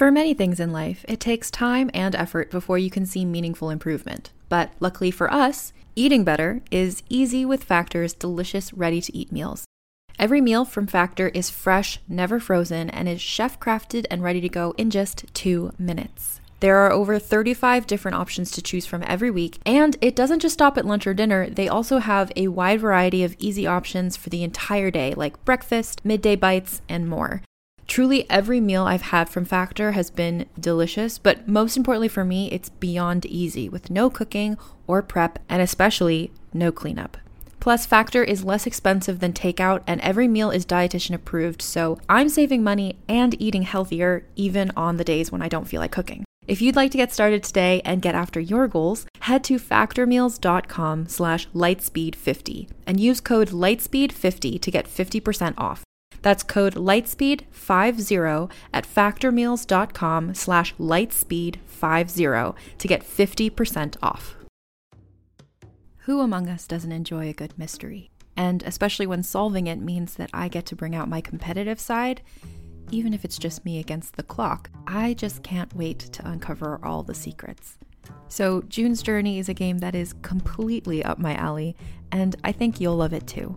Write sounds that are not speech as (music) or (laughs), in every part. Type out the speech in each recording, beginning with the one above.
For many things in life, it takes time and effort before you can see meaningful improvement. But luckily for us, eating better is easy with Factor's delicious, ready to eat meals. Every meal from Factor is fresh, never frozen, and is chef crafted and ready to go in just two minutes. There are over 35 different options to choose from every week, and it doesn't just stop at lunch or dinner. They also have a wide variety of easy options for the entire day, like breakfast, midday bites, and more. Truly, every meal I've had from Factor has been delicious, but most importantly for me, it's beyond easy with no cooking or prep, and especially no cleanup. Plus, Factor is less expensive than takeout, and every meal is dietitian approved, so I'm saving money and eating healthier even on the days when I don't feel like cooking. If you'd like to get started today and get after your goals, head to factormeals.com slash lightspeed50 and use code lightspeed50 to get 50% off. That's code lightspeed50 at factormeals.com slash lightspeed50 to get 50% off. Who among us doesn't enjoy a good mystery? And especially when solving it means that I get to bring out my competitive side, even if it's just me against the clock, I just can't wait to uncover all the secrets. So, June's Journey is a game that is completely up my alley, and I think you'll love it too.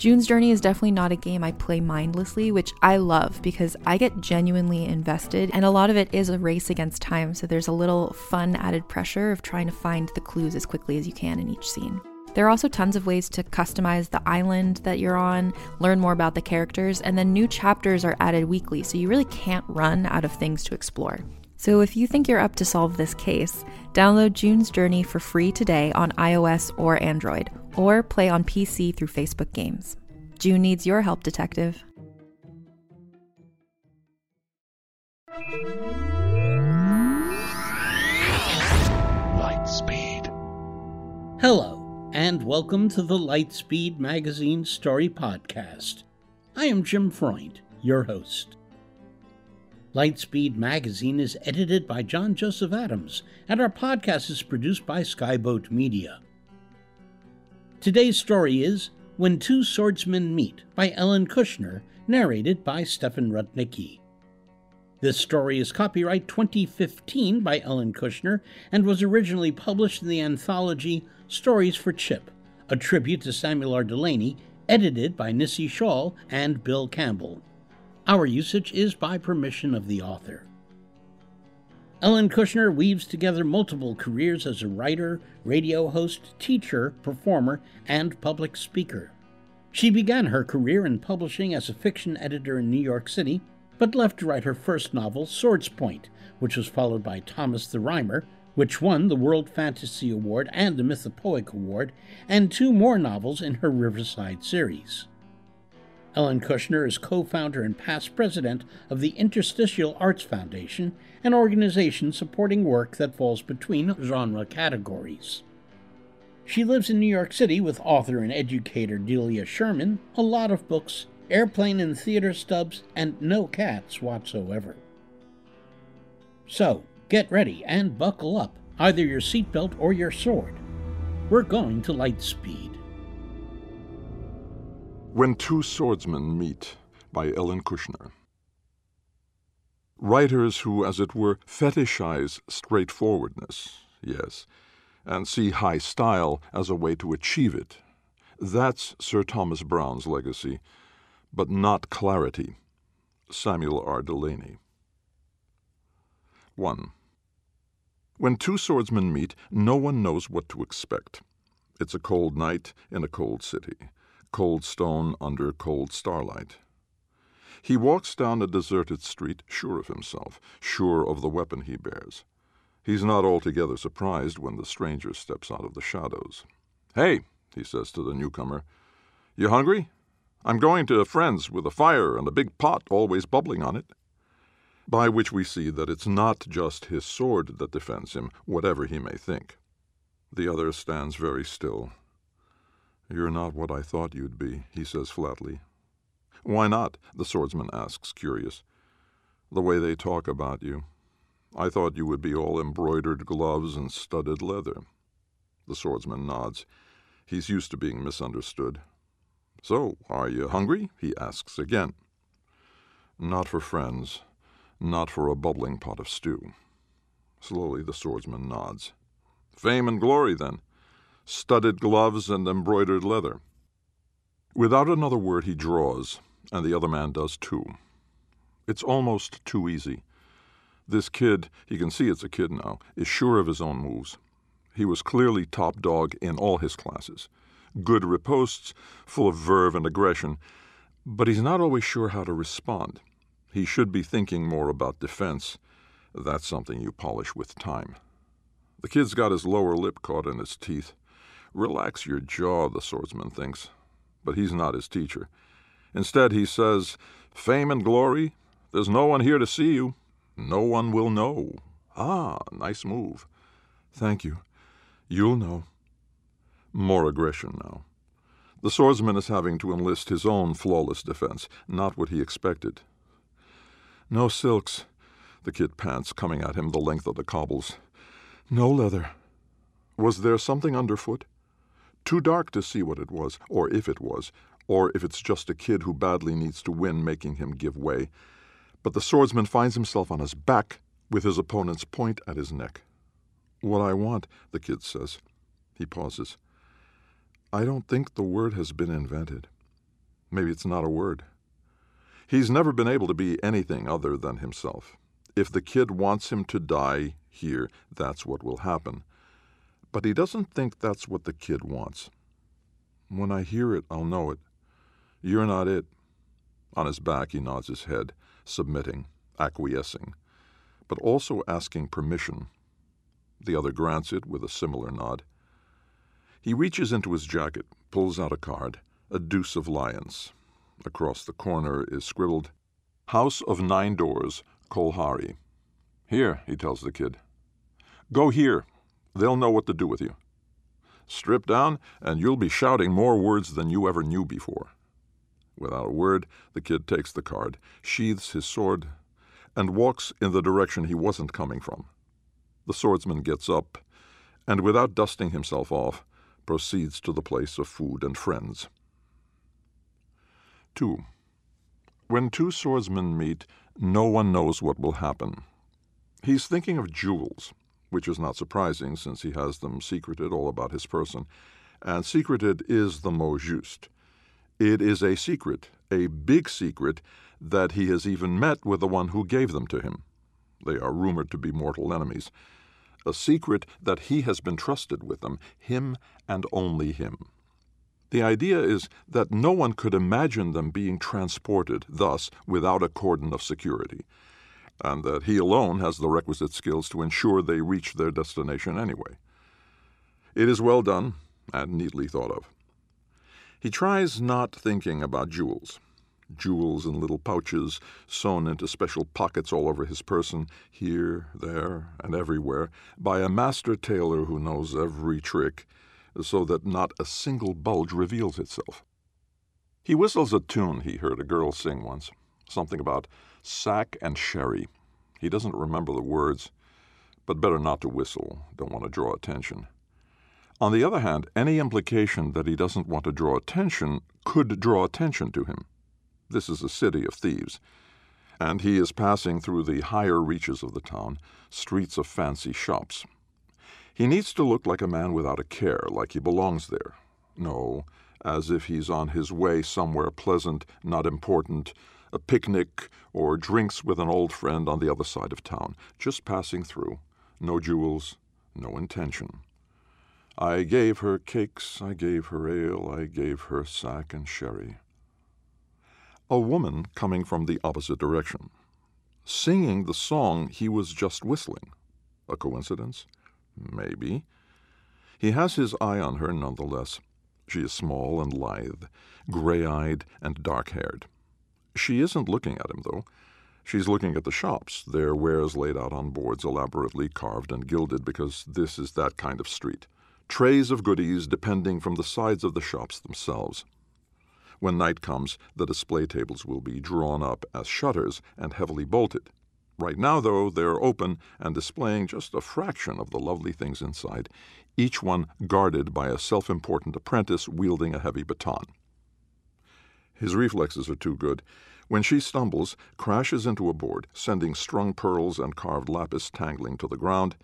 June's Journey is definitely not a game I play mindlessly, which I love because I get genuinely invested, and a lot of it is a race against time, so there's a little fun added pressure of trying to find the clues as quickly as you can in each scene. There are also tons of ways to customize the island that you're on, learn more about the characters, and then new chapters are added weekly, so you really can't run out of things to explore. So if you think you're up to solve this case, download June's Journey for free today on iOS or Android, or play on PC through Facebook Games. June needs your help, detective. Lightspeed. Hello, and welcome to the Lightspeed Magazine Story Podcast. I am Jim Freund, your host. Lightspeed Magazine is edited by John Joseph Adams, and our podcast is produced by Skyboat Media. Today's story is When Two Swordsmen Meet by Ellen Kushner, narrated by Stefan Rudnicki. This story is copyright 2015 by Ellen Kushner and was originally published in the anthology Stories for Chip, a tribute to Samuel R. Delany, edited by Nisi Shawl and Bill Campbell. Our usage is by permission of the author. Ellen Kushner weaves together multiple careers as a writer, radio host, teacher, performer, and public speaker. She began her career in publishing as a fiction editor in New York City, but left to write her first novel, Swordspoint, which was followed by Thomas the Rhymer, which won the World Fantasy Award and the Mythopoeic Award, and two more novels in her Riverside series. Ellen Kushner is co founder and past president of the Interstitial Arts Foundation, an organization supporting work that falls between genre categories. She lives in New York City with author and educator Delia Sherman, a lot of books, airplane and theater stubs, and no cats whatsoever. So, get ready and buckle up, either your seatbelt or your sword. We're going to light speed. When Two Swordsmen Meet by Ellen Kushner. Writers who, as it were, fetishize straightforwardness, yes, and see high style as a way to achieve it. That's Sir Thomas Browne's legacy, but not clarity. Samuel R. Delany. 1. When two swordsmen meet, no one knows what to expect. It's a cold night in a cold city cold stone under cold starlight. He walks down a deserted street, sure of himself, sure of the weapon he bears. He's not altogether surprised when the stranger steps out of the shadows. Hey, he says to the newcomer, you hungry? I'm going to a friend's with a fire and a big pot always bubbling on it. By which we see that it's not just his sword that defends him, whatever he may think. The other stands very still, you're not what I thought you'd be, he says flatly. Why not? the swordsman asks, curious. The way they talk about you. I thought you would be all embroidered gloves and studded leather. The swordsman nods. He's used to being misunderstood. So, are you hungry? he asks again. Not for friends, not for a bubbling pot of stew. Slowly the swordsman nods. Fame and glory, then. Studded gloves and embroidered leather. Without another word, he draws, and the other man does too. It's almost too easy. This kid, he can see it's a kid now, is sure of his own moves. He was clearly top dog in all his classes. Good ripostes, full of verve and aggression, but he's not always sure how to respond. He should be thinking more about defense. That's something you polish with time. The kid's got his lower lip caught in his teeth. Relax your jaw, the swordsman thinks. But he's not his teacher. Instead, he says, Fame and glory, there's no one here to see you. No one will know. Ah, nice move. Thank you. You'll know. More aggression now. The swordsman is having to enlist his own flawless defense, not what he expected. No silks, the kid pants, coming at him the length of the cobbles. No leather. Was there something underfoot? Too dark to see what it was, or if it was, or if it's just a kid who badly needs to win making him give way but the swordsman finds himself on his back with his opponent's point at his neck. What I want, the kid says. He pauses. I don't think the word has been invented. Maybe it's not a word. He's never been able to be anything other than himself. If the kid wants him to die here, that's what will happen. But he doesn't think that's what the kid wants. When I hear it, I'll know it. You're not it. On his back, he nods his head submitting, acquiescing, but also asking permission. The other grants it with a similar nod. He reaches into his jacket, pulls out a card, a deuce of lions. Across the corner is scribbled, House of Nine Doors, Kolhari. Here, he tells the kid. Go here. They'll know what to do with you. Strip down, and you'll be shouting more words than you ever knew before. Without a word, the kid takes the card, sheathes his sword, and walks in the direction he wasn't coming from. The swordsman gets up, and without dusting himself off, proceeds to the place of food and friends. 2. When two swordsmen meet, no one knows what will happen. He's thinking of jewels, which is not surprising since he has them secreted all about his person, and secreted is the mot juste. It is a secret, a big secret, that he has even met with the one who gave them to him. They are rumored to be mortal enemies. A secret that he has been trusted with them, him and only him. The idea is that no one could imagine them being transported thus without a cordon of security, and that he alone has the requisite skills to ensure they reach their destination anyway. It is well done and neatly thought of. He tries not thinking about jewels. Jewels in little pouches, sewn into special pockets all over his person, here, there, and everywhere, by a master tailor who knows every trick, so that not a single bulge reveals itself. He whistles a tune he heard a girl sing once, something about sack and sherry. He doesn't remember the words, but better not to whistle, don't want to draw attention. On the other hand, any implication that he doesn't want to draw attention could draw attention to him. This is a city of thieves, and he is passing through the higher reaches of the town, streets of fancy shops. He needs to look like a man without a care, like he belongs there. No, as if he's on his way somewhere pleasant, not important, a picnic, or drinks with an old friend on the other side of town, just passing through. No jewels, no intention. I gave her cakes, I gave her ale, I gave her sack and sherry. A woman coming from the opposite direction, singing the song he was just whistling. A coincidence? Maybe. He has his eye on her nonetheless. She is small and lithe, gray eyed and dark haired. She isn't looking at him, though. She's looking at the shops, their wares laid out on boards elaborately carved and gilded because this is that kind of street trays of goodies depending from the sides of the shops themselves. When night comes, the display tables will be drawn up as shutters and heavily bolted. Right now, though, they're open and displaying just a fraction of the lovely things inside, each one guarded by a self important apprentice wielding a heavy baton. His reflexes are too good. When she stumbles, crashes into a board, sending strung pearls and carved lapis tangling to the ground.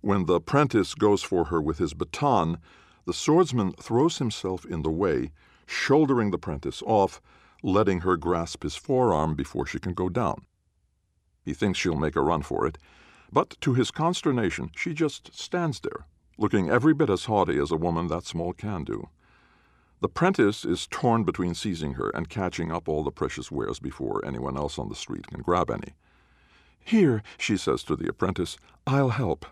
When the prentice goes for her with his baton, the swordsman throws himself in the way, shouldering the prentice off, letting her grasp his forearm before she can go down. He thinks she'll make a run for it, but to his consternation, she just stands there, looking every bit as haughty as a woman that small can do. The prentice is torn between seizing her and catching up all the precious wares before anyone else on the street can grab any. Here, she says to the apprentice, I'll help.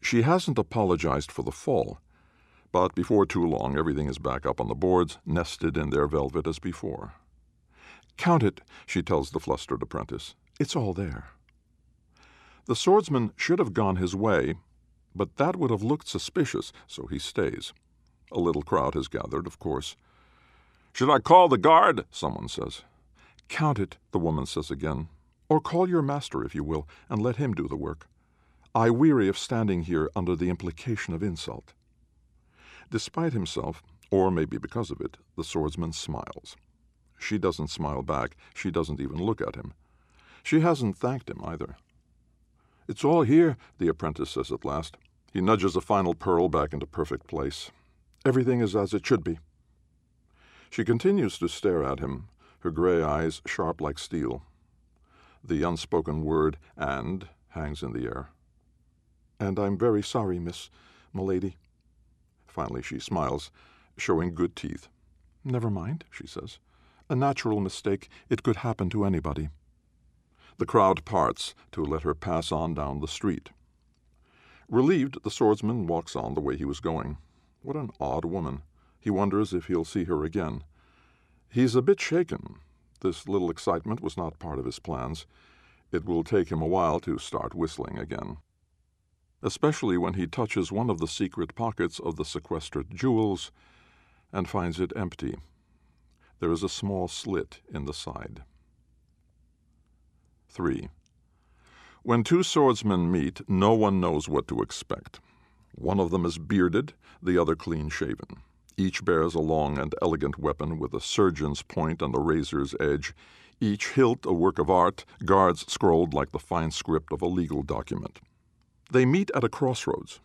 She hasn't apologized for the fall, but before too long everything is back up on the boards, nested in their velvet as before. Count it, she tells the flustered apprentice. It's all there. The swordsman should have gone his way, but that would have looked suspicious, so he stays. A little crowd has gathered, of course. Should I call the guard? someone says. Count it, the woman says again. Or call your master, if you will, and let him do the work. I weary of standing here under the implication of insult. Despite himself, or maybe because of it, the swordsman smiles. She doesn't smile back. She doesn't even look at him. She hasn't thanked him either. It's all here, the apprentice says at last. He nudges a final pearl back into perfect place. Everything is as it should be. She continues to stare at him, her gray eyes sharp like steel. The unspoken word and hangs in the air. And I'm very sorry, Miss Milady. Finally, she smiles, showing good teeth. Never mind, she says. A natural mistake. It could happen to anybody. The crowd parts to let her pass on down the street. Relieved, the swordsman walks on the way he was going. What an odd woman. He wonders if he'll see her again. He's a bit shaken. This little excitement was not part of his plans. It will take him a while to start whistling again. Especially when he touches one of the secret pockets of the sequestered jewels and finds it empty. There is a small slit in the side. 3. When two swordsmen meet, no one knows what to expect. One of them is bearded, the other clean shaven. Each bears a long and elegant weapon with a surgeon's point and a razor's edge, each hilt a work of art, guards scrolled like the fine script of a legal document. They meet at a crossroads.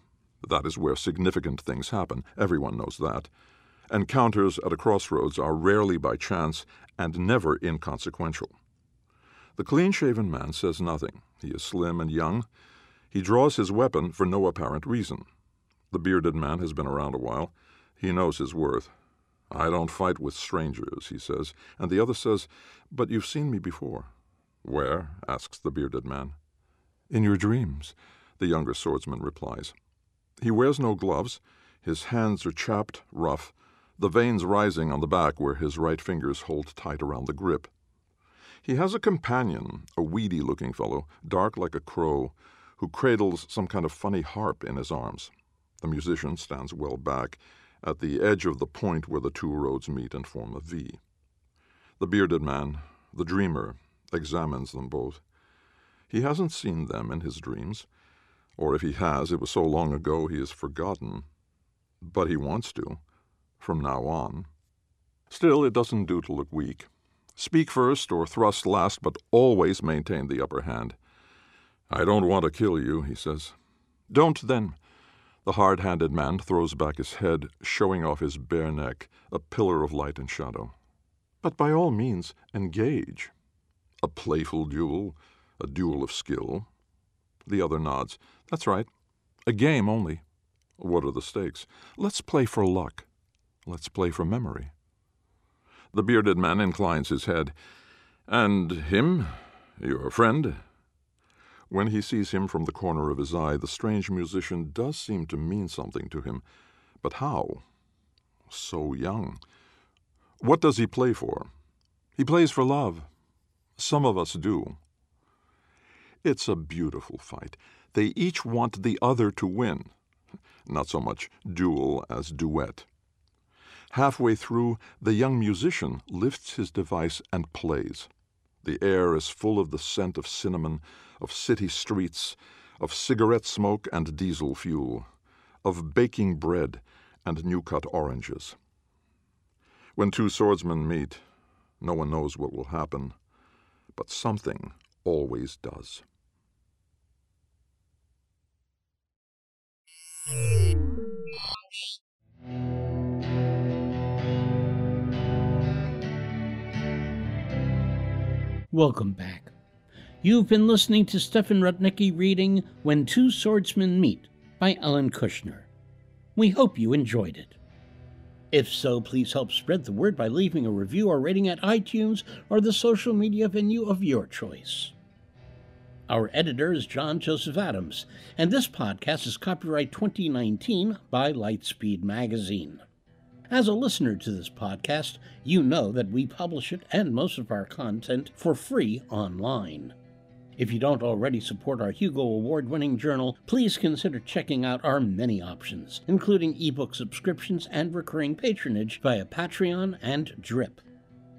That is where significant things happen, everyone knows that. Encounters at a crossroads are rarely by chance and never inconsequential. The clean shaven man says nothing. He is slim and young. He draws his weapon for no apparent reason. The bearded man has been around a while. He knows his worth. I don't fight with strangers, he says, and the other says, But you've seen me before. Where? asks the bearded man. In your dreams, the younger swordsman replies. He wears no gloves. His hands are chapped, rough, the veins rising on the back where his right fingers hold tight around the grip. He has a companion, a weedy looking fellow, dark like a crow, who cradles some kind of funny harp in his arms. The musician stands well back, at the edge of the point where the two roads meet and form a V. The bearded man, the dreamer, examines them both. He hasn't seen them in his dreams, or if he has, it was so long ago he has forgotten. But he wants to, from now on. Still, it doesn't do to look weak. Speak first or thrust last, but always maintain the upper hand. I don't want to kill you, he says. Don't, then, the hard handed man throws back his head, showing off his bare neck, a pillar of light and shadow. But by all means, engage. A playful duel, a duel of skill. The other nods. That's right. A game only. What are the stakes? Let's play for luck. Let's play for memory. The bearded man inclines his head. And him? Your friend? When he sees him from the corner of his eye, the strange musician does seem to mean something to him. But how? So young. What does he play for? He plays for love. Some of us do. It's a beautiful fight. They each want the other to win. Not so much duel as duet. Halfway through, the young musician lifts his device and plays. The air is full of the scent of cinnamon, of city streets, of cigarette smoke and diesel fuel, of baking bread and new cut oranges. When two swordsmen meet, no one knows what will happen, but something always does. Welcome back. You've been listening to Stefan Rudnicki reading When Two Swordsmen Meet by Ellen Kushner. We hope you enjoyed it. If so, please help spread the word by leaving a review or rating at iTunes or the social media venue of your choice. Our editor is John Joseph Adams, and this podcast is copyright 2019 by Lightspeed Magazine. As a listener to this podcast, you know that we publish it and most of our content for free online. If you don't already support our Hugo Award winning journal, please consider checking out our many options, including ebook subscriptions and recurring patronage via Patreon and Drip.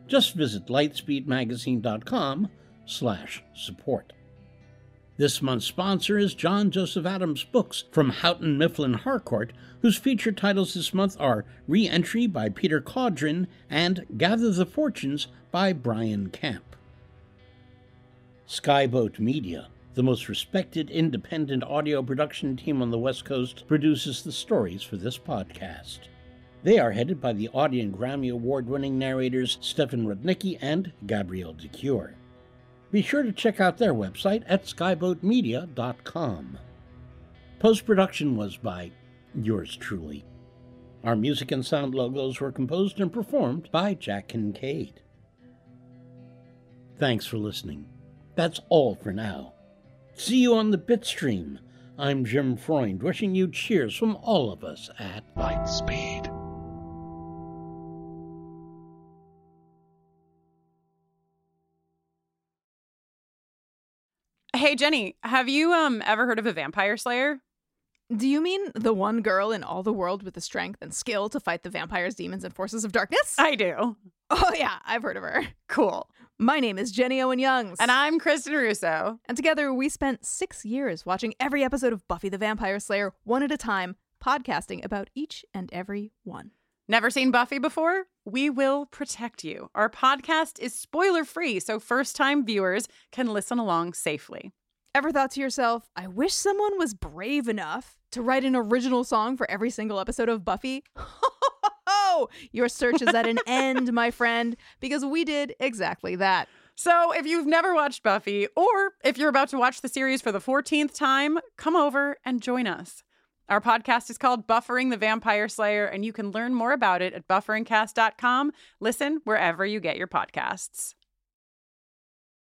Just visit lightspeedmagazine.com slash support. This month's sponsor is John Joseph Adams Books from Houghton Mifflin Harcourt, whose feature titles this month are Re Entry by Peter Cawdron and Gather the Fortunes by Brian Camp. Skyboat Media, the most respected independent audio production team on the West Coast, produces the stories for this podcast. They are headed by the Audie and Grammy Award winning narrators Stefan Rudnicki and Gabrielle de Cuir. Be sure to check out their website at skyboatmedia.com. Post production was by yours truly. Our music and sound logos were composed and performed by Jack Kincaid. Thanks for listening. That's all for now. See you on the Bitstream. I'm Jim Freund, wishing you cheers from all of us at Lightspeed. Hey Jenny, have you um ever heard of a vampire slayer? Do you mean the one girl in all the world with the strength and skill to fight the vampires, demons, and forces of darkness? I do. Oh, yeah, I've heard of her. Cool. My name is Jenny Owen Youngs. And I'm Kristin Russo. And together we spent six years watching every episode of Buffy the Vampire Slayer one at a time, podcasting about each and every one. Never seen Buffy before? We will protect you. Our podcast is spoiler free, so first time viewers can listen along safely. Ever thought to yourself, I wish someone was brave enough to write an original song for every single episode of Buffy? (laughs) Your search is at an (laughs) end, my friend, because we did exactly that. So, if you've never watched Buffy, or if you're about to watch the series for the 14th time, come over and join us. Our podcast is called Buffering the Vampire Slayer, and you can learn more about it at bufferingcast.com. Listen wherever you get your podcasts.